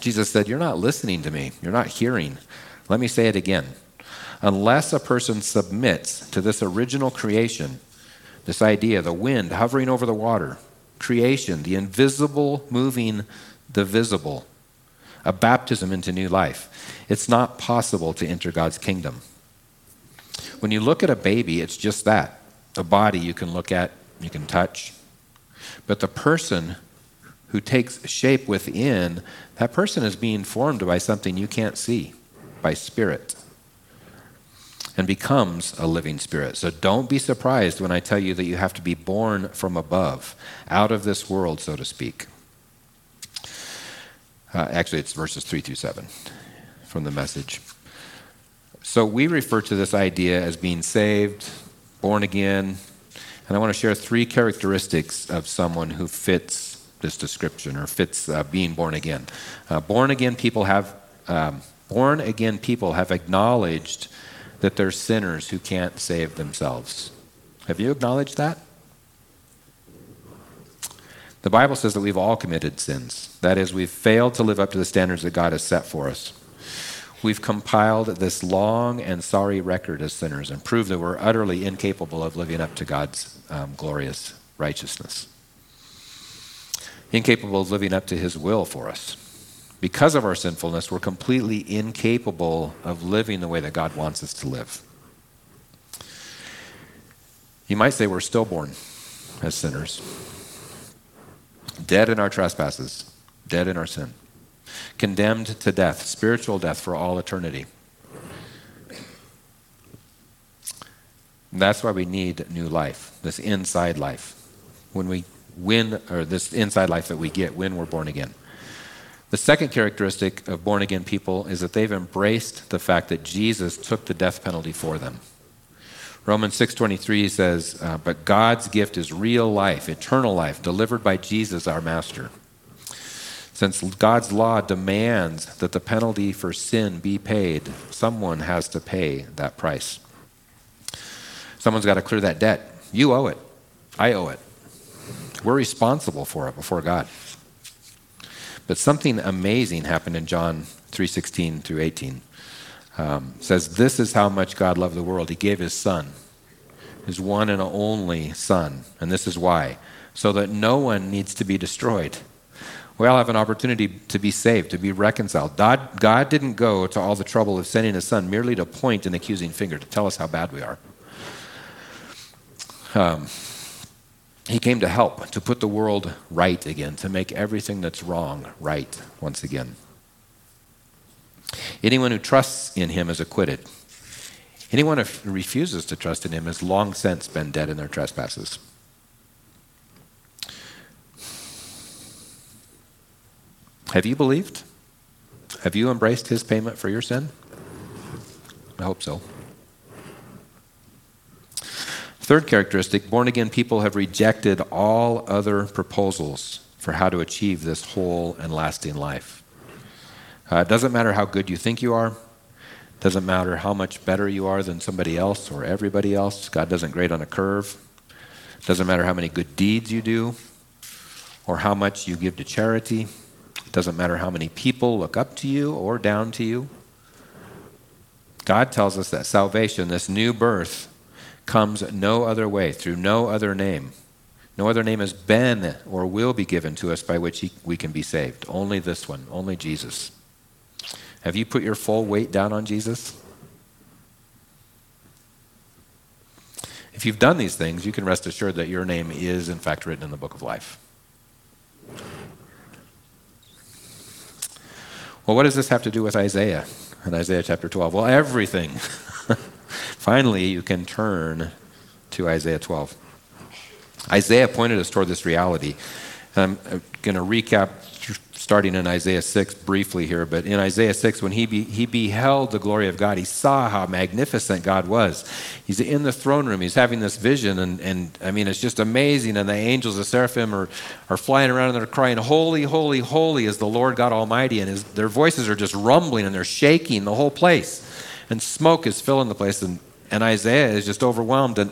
A: Jesus said, You're not listening to me. You're not hearing. Let me say it again. Unless a person submits to this original creation, this idea, the wind hovering over the water, creation, the invisible moving the visible, a baptism into new life, it's not possible to enter God's kingdom. When you look at a baby, it's just that a body you can look at, you can touch. But the person who takes shape within, that person is being formed by something you can't see, by spirit. and becomes a living spirit. So don't be surprised when I tell you that you have to be born from above, out of this world, so to speak. Uh, actually, it's verses 3 through 7 from the message. So we refer to this idea as being saved, born again, and I want to share three characteristics of someone who fits this description or fits uh, being born again. Uh, born again people have um, born again people have acknowledged that they're sinners who can't save themselves. Have you acknowledged that? The Bible says that we've all committed sins. That is, we've failed to live up to the standards that God has set for us. We've compiled this long and sorry record as sinners and proved that we're utterly incapable of living up to God's um, glorious righteousness, incapable of living up to His will for us. Because of our sinfulness, we're completely incapable of living the way that God wants us to live. You might say we're stillborn as sinners, dead in our trespasses, dead in our sin, condemned to death, spiritual death for all eternity. And that's why we need new life, this inside life. When we win, or this inside life that we get when we're born again. The second characteristic of born again people is that they've embraced the fact that Jesus took the death penalty for them. Romans 6:23 says, uh, "But God's gift is real life, eternal life, delivered by Jesus our master." Since God's law demands that the penalty for sin be paid, someone has to pay that price. Someone's got to clear that debt. You owe it. I owe it. We're responsible for it before God. But something amazing happened in John 3:16 through 18. Um, says this is how much God loved the world. He gave His Son, His one and only Son, and this is why, so that no one needs to be destroyed. We all have an opportunity to be saved, to be reconciled. God, God didn't go to all the trouble of sending His Son merely to point an accusing finger to tell us how bad we are. Um, he came to help, to put the world right again, to make everything that's wrong right once again. Anyone who trusts in him is acquitted. Anyone who refuses to trust in him has long since been dead in their trespasses. Have you believed? Have you embraced his payment for your sin? I hope so. Third characteristic born again people have rejected all other proposals for how to achieve this whole and lasting life. Uh, it doesn't matter how good you think you are, doesn't matter how much better you are than somebody else or everybody else. God doesn't grade on a curve. Doesn't matter how many good deeds you do or how much you give to charity. It doesn't matter how many people look up to you or down to you. God tells us that salvation, this new birth, comes no other way, through no other name. No other name has been or will be given to us by which we can be saved. Only this one, only Jesus. Have you put your full weight down on Jesus? If you've done these things, you can rest assured that your name is, in fact, written in the book of life. Well, what does this have to do with Isaiah in Isaiah chapter 12? Well, everything. Finally, you can turn to Isaiah 12. Isaiah pointed us toward this reality. I'm going to recap starting in Isaiah 6 briefly here, but in Isaiah 6, when he, be, he beheld the glory of God, he saw how magnificent God was. He's in the throne room, he's having this vision, and, and I mean, it's just amazing. And the angels, the seraphim, are, are flying around and they're crying, Holy, holy, holy is the Lord God Almighty. And his, their voices are just rumbling and they're shaking the whole place. And smoke is filling the place. And and Isaiah is just overwhelmed. And,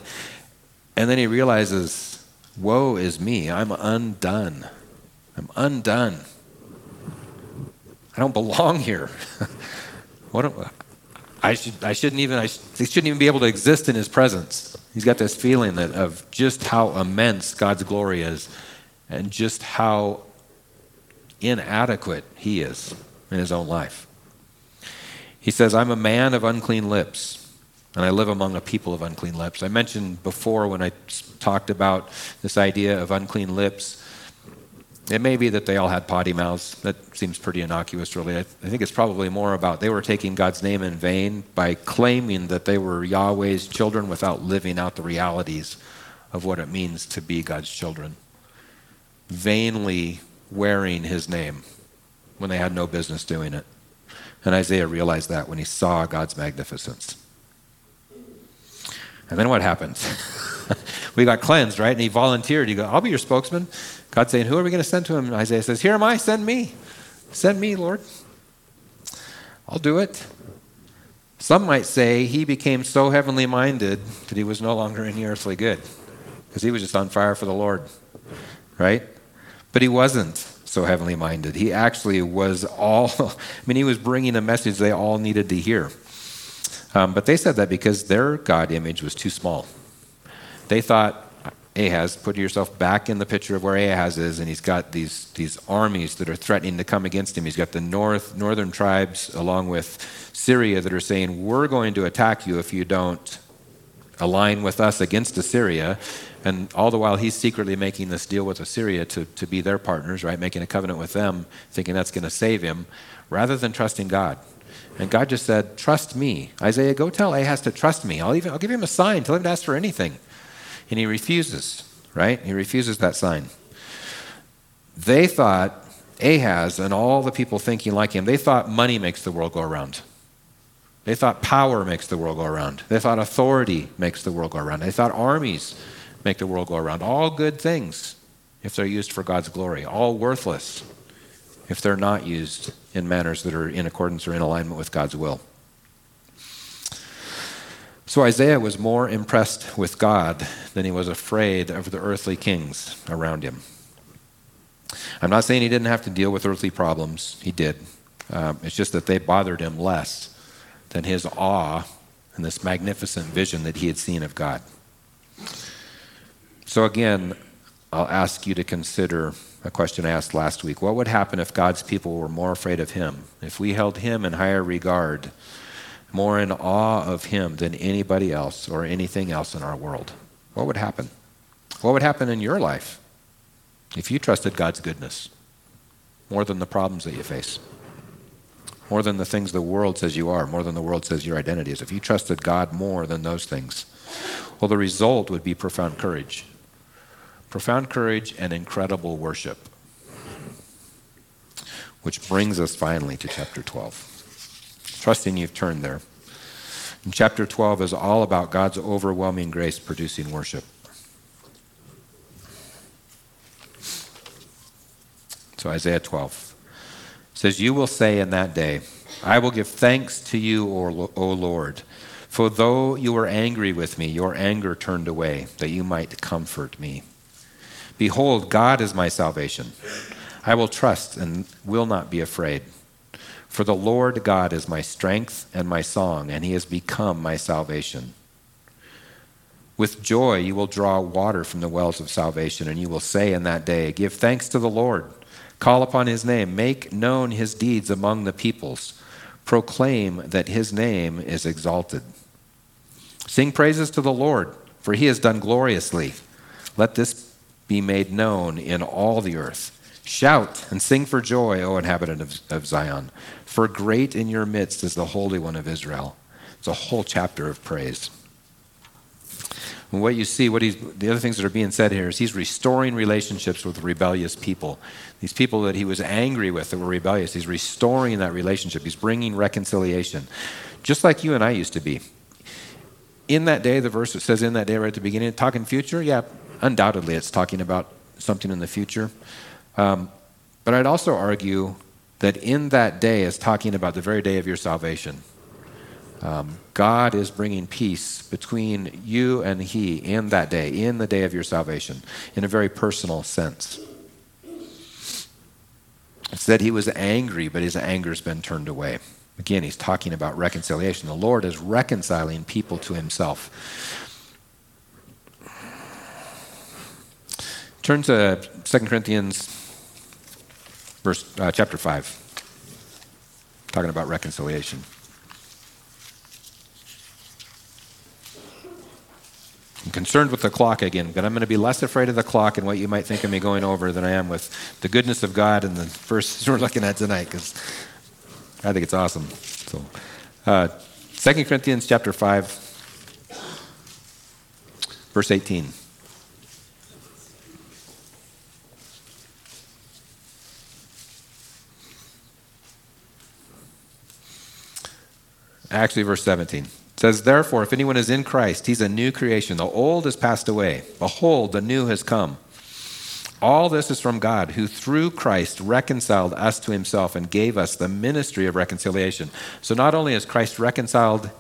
A: and then he realizes, Woe is me. I'm undone. I'm undone. I don't belong here. what I, should, I shouldn't even I shouldn't even be able to exist in his presence. He's got this feeling that of just how immense God's glory is and just how inadequate he is in his own life. He says, I'm a man of unclean lips and I live among a people of unclean lips. I mentioned before when I talked about this idea of unclean lips It may be that they all had potty mouths. That seems pretty innocuous, really. I, I think it's probably more about they were taking God's name in vain by claiming that they were Yahweh's children without living out the realities of what it means to be God's children. Vainly wearing his name when they had no business doing it. And Isaiah realized that when he saw God's magnificence. And then what happens? we got cleansed, right? And he volunteered. He go, I'll be your spokesman. God saying, Who are we going to send to him? And Isaiah says, Here am I, send me. Send me, Lord. I'll do it. Some might say he became so heavenly minded that he was no longer any earthly good because he was just on fire for the Lord, right? But he wasn't so heavenly minded. He actually was all, I mean, he was bringing a message they all needed to hear. Um, but they said that because their God image was too small. They thought, Ahaz, put yourself back in the picture of where Ahaz is, and he's got these, these armies that are threatening to come against him. He's got the north, northern tribes along with Syria that are saying, We're going to attack you if you don't align with us against Assyria. And all the while, he's secretly making this deal with Assyria to, to be their partners, right? Making a covenant with them, thinking that's going to save him, rather than trusting God. And God just said, Trust me. Isaiah, go tell Ahaz to trust me. I'll, even, I'll give him a sign. Tell him to ask for anything. And he refuses, right? He refuses that sign. They thought, Ahaz and all the people thinking like him, they thought money makes the world go around. They thought power makes the world go around. They thought authority makes the world go around. They thought armies make the world go around. All good things if they're used for God's glory, all worthless if they're not used in manners that are in accordance or in alignment with God's will. So Isaiah was more impressed with God than he was afraid of the earthly kings around him. I'm not saying he didn't have to deal with earthly problems, he did. Um, it's just that they bothered him less than his awe and this magnificent vision that he had seen of God. So, again, I'll ask you to consider a question I asked last week. What would happen if God's people were more afraid of him? If we held him in higher regard? More in awe of him than anybody else or anything else in our world, what would happen? What would happen in your life if you trusted God's goodness more than the problems that you face? More than the things the world says you are, more than the world says your identity is. If you trusted God more than those things, well, the result would be profound courage. Profound courage and incredible worship. Which brings us finally to chapter 12 trusting you've turned there. And chapter 12 is all about God's overwhelming grace producing worship. So, Isaiah 12 says, You will say in that day, I will give thanks to you, O Lord, for though you were angry with me, your anger turned away, that you might comfort me. Behold, God is my salvation. I will trust and will not be afraid. For the Lord God is my strength and my song, and he has become my salvation. With joy you will draw water from the wells of salvation, and you will say in that day, Give thanks to the Lord, call upon his name, make known his deeds among the peoples, proclaim that his name is exalted. Sing praises to the Lord, for he has done gloriously. Let this be made known in all the earth. Shout and sing for joy, O inhabitant of, of Zion. For great in your midst is the Holy One of Israel. It's a whole chapter of praise. And what you see, what he's, the other things that are being said here is he's restoring relationships with rebellious people. These people that he was angry with that were rebellious, he's restoring that relationship. He's bringing reconciliation, just like you and I used to be. In that day, the verse that says in that day right at the beginning, talking future, yeah, undoubtedly it's talking about something in the future. Um, but I'd also argue that in that day is talking about the very day of your salvation. Um, God is bringing peace between you and He in that day, in the day of your salvation, in a very personal sense. It said he was angry, but his anger's been turned away. Again, he's talking about reconciliation. The Lord is reconciling people to himself. Turn to 2 Corinthians verse, uh, chapter 5, talking about reconciliation. And concerned with the clock again, but I'm going to be less afraid of the clock and what you might think of me going over than I am with the goodness of God and the verses we're looking at tonight, because I think it's awesome. So, uh, 2 Corinthians chapter 5, verse 18. Actually, verse 17. It says, Therefore, if anyone is in Christ, he's a new creation. The old has passed away. Behold, the new has come. All this is from God, who through Christ reconciled us to himself and gave us the ministry of reconciliation. So not only has Christ reconciled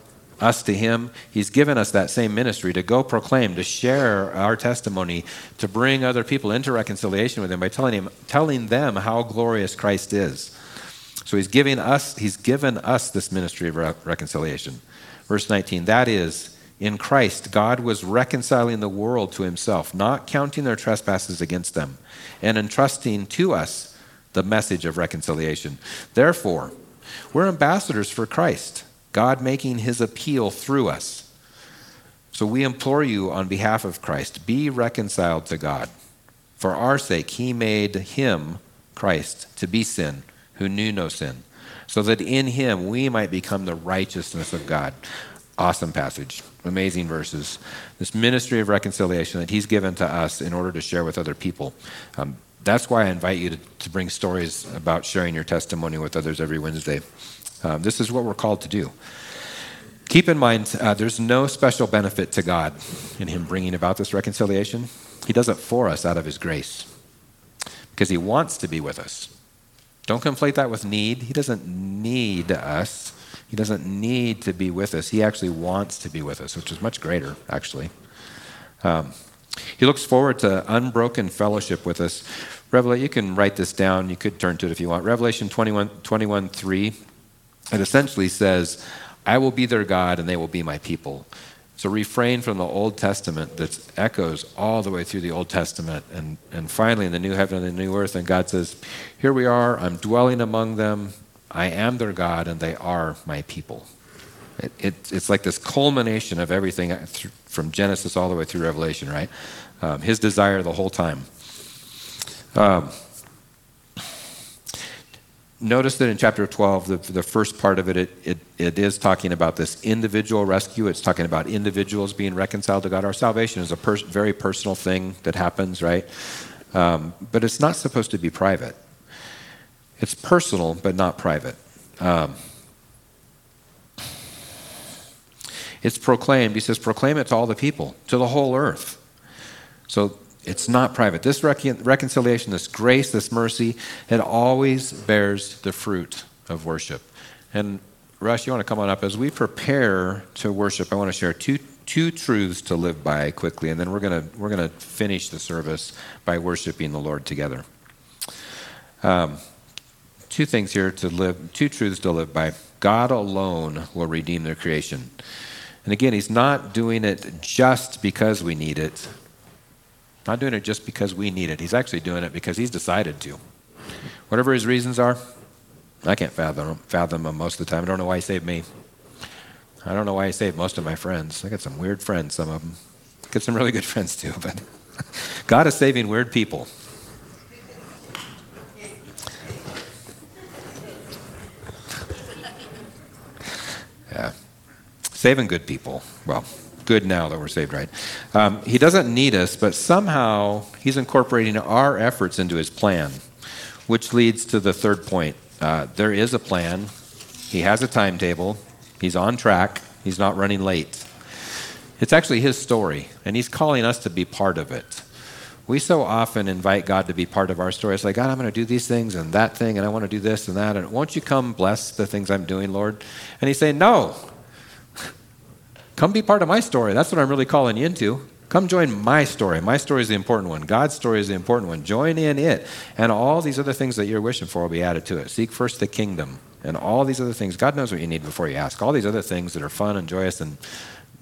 A: us to him, he's given us that same ministry to go proclaim, to share our testimony, to bring other people into reconciliation with him by telling, him, telling them how glorious Christ is. So he's giving us, he's given us this ministry of re- reconciliation. Verse 19, that is, in Christ, God was reconciling the world to himself, not counting their trespasses against them, and entrusting to us the message of reconciliation. Therefore, we're ambassadors for Christ, God making his appeal through us. So we implore you on behalf of Christ, be reconciled to God. For our sake, he made him, Christ, to be sin who knew no sin, so that in him we might become the righteousness of God. Awesome passage, amazing verses. This ministry of reconciliation that he's given to us in order to share with other people. Um, that's why I invite you to, to, bring stories about sharing your testimony with others every Wednesday. Um, this is what we're called to do. Keep in mind, uh, there's no special benefit to God in Him bringing about this reconciliation. He does it for us out of His grace because He wants to be with us. Don't conflate that with need. He doesn't need us. He doesn't need to be with us. He actually wants to be with us, which is much greater, actually. Um, he looks forward to unbroken fellowship with us. Revelation, you can write this down. You could turn to it if you want. Revelation 21, 21 3. It essentially says, I will be their God and they will be my people. A refrain from the Old Testament that echoes all the way through the Old Testament. And, and finally, in the new heaven and the new earth, and God says, Here we are, I'm dwelling among them, I am their God, and they are my people. It, it, it's like this culmination of everything from Genesis all the way through Revelation, right? Um, his desire the whole time. Um, Notice that in chapter 12, the, the first part of it, it, it, it is talking about this individual rescue. It's talking about individuals being reconciled to God. Our salvation is a pers- very personal thing that happens, right? Um, but it's not supposed to be private. It's personal, but not private. Um, it's proclaimed. He says, proclaim it to all the people, to the whole earth. So it's not private. This recon- reconciliation, this grace, this mercy, it always bears the fruit of worship. And Rush, you want to come on up as we prepare to worship? I want to share two two truths to live by quickly, and then we're gonna we're gonna finish the service by worshiping the Lord together. Um, two things here to live, two truths to live by. God alone will redeem their creation. And again, He's not doing it just because we need it, not doing it just because we need it. He's actually doing it because he's decided to. Whatever his reasons are, I can't fathom, fathom them most of the time. I don't know why he saved me. I don't know why he saved most of my friends. I got some weird friends, some of them. I got some really good friends too, but God is saving weird people. Yeah. Saving good people. Well, good now that we're saved, right? Um, he doesn't need us, but somehow he's incorporating our efforts into his plan, which leads to the third point. Uh, there is a plan, he has a timetable, he's on track, he's not running late. It's actually his story, and he's calling us to be part of it. We so often invite God to be part of our story. It's like, God, I'm going to do these things and that thing, and I want to do this and that. And won't you come bless the things I'm doing, Lord? And he's saying, No, Come be part of my story. That's what I'm really calling you into. Come join my story. My story is the important one. God's story is the important one. Join in it. And all these other things that you're wishing for will be added to it. Seek first the kingdom and all these other things. God knows what you need before you ask. All these other things that are fun and joyous, and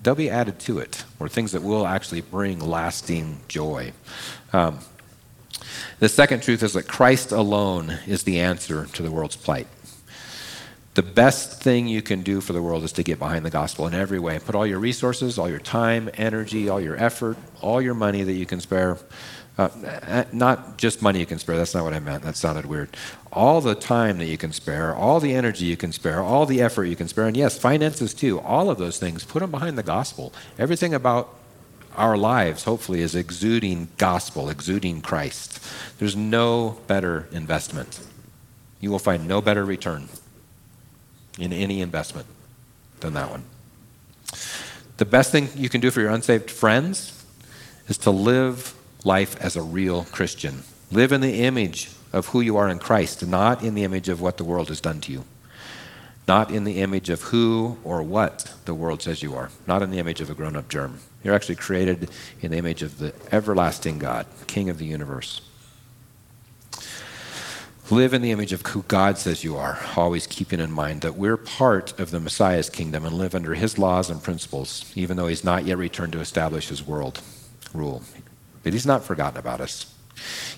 A: they'll be added to it, or things that will actually bring lasting joy. Um, the second truth is that Christ alone is the answer to the world's plight. The best thing you can do for the world is to get behind the gospel in every way. Put all your resources, all your time, energy, all your effort, all your money that you can spare. Uh, not just money you can spare, that's not what I meant. That sounded weird. All the time that you can spare, all the energy you can spare, all the effort you can spare, and yes, finances too, all of those things, put them behind the gospel. Everything about our lives, hopefully, is exuding gospel, exuding Christ. There's no better investment. You will find no better return in any investment than that one. The best thing you can do for your unsaved friends is to live life as a real Christian. Live in the image of who you are in Christ, not in the image of what the world has done to you. Not in the image of who or what the world says you are. Not in the image of a grown up germ. You're actually created in the image of the everlasting God, King of the universe. Live in the image of who God says you are, always keeping in mind that we're part of the Messiah's kingdom and live under his laws and principles, even though he's not yet returned to establish his world rule. But he's not forgotten about us.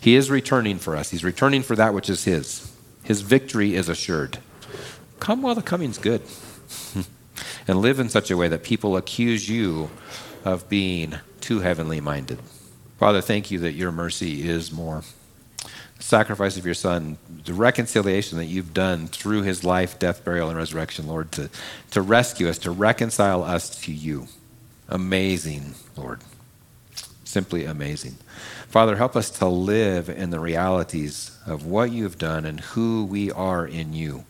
A: He is returning for us. He's returning for that which is his. His victory is assured. Come while the coming's good. and live in such a way that people accuse you of being too heavenly minded. Father, thank you that your mercy is more sacrifice of your son, the reconciliation that you've done through his life, death, burial, and resurrection, Lord, to, to rescue us, to reconcile us to you. Amazing, Lord. Simply amazing. Father, help us to live in the realities of what you've done and who we are in you.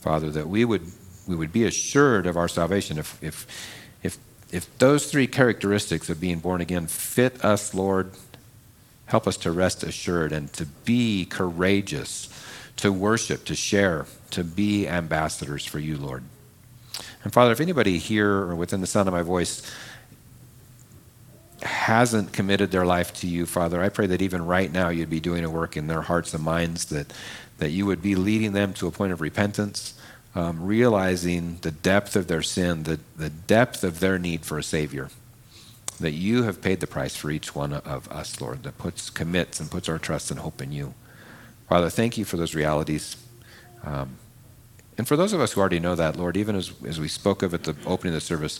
A: Father, that we would, we would be assured of our salvation if, if, if, if those three characteristics of being born again fit us, Lord, Help us to rest assured and to be courageous, to worship, to share, to be ambassadors for you, Lord. And Father, if anybody here or within the sound of my voice hasn't committed their life to you, Father, I pray that even right now you'd be doing a work in their hearts and minds, that, that you would be leading them to a point of repentance, um, realizing the depth of their sin, the, the depth of their need for a Savior that you have paid the price for each one of us, Lord, that puts, commits and puts our trust and hope in you. Father, thank you for those realities. Um, and for those of us who already know that, Lord, even as, as we spoke of at the opening of the service,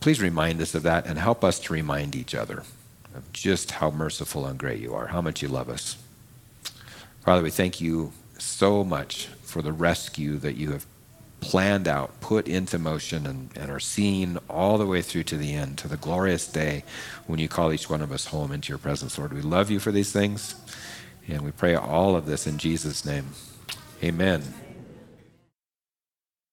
A: please remind us of that and help us to remind each other of just how merciful and great you are, how much you love us. Father, we thank you so much for the rescue that you have planned out, put into motion, and, and are seen all the way through to the end, to the glorious day when you call each one of us home into your presence, Lord. We love you for these things, and we pray all of this in Jesus' name. Amen.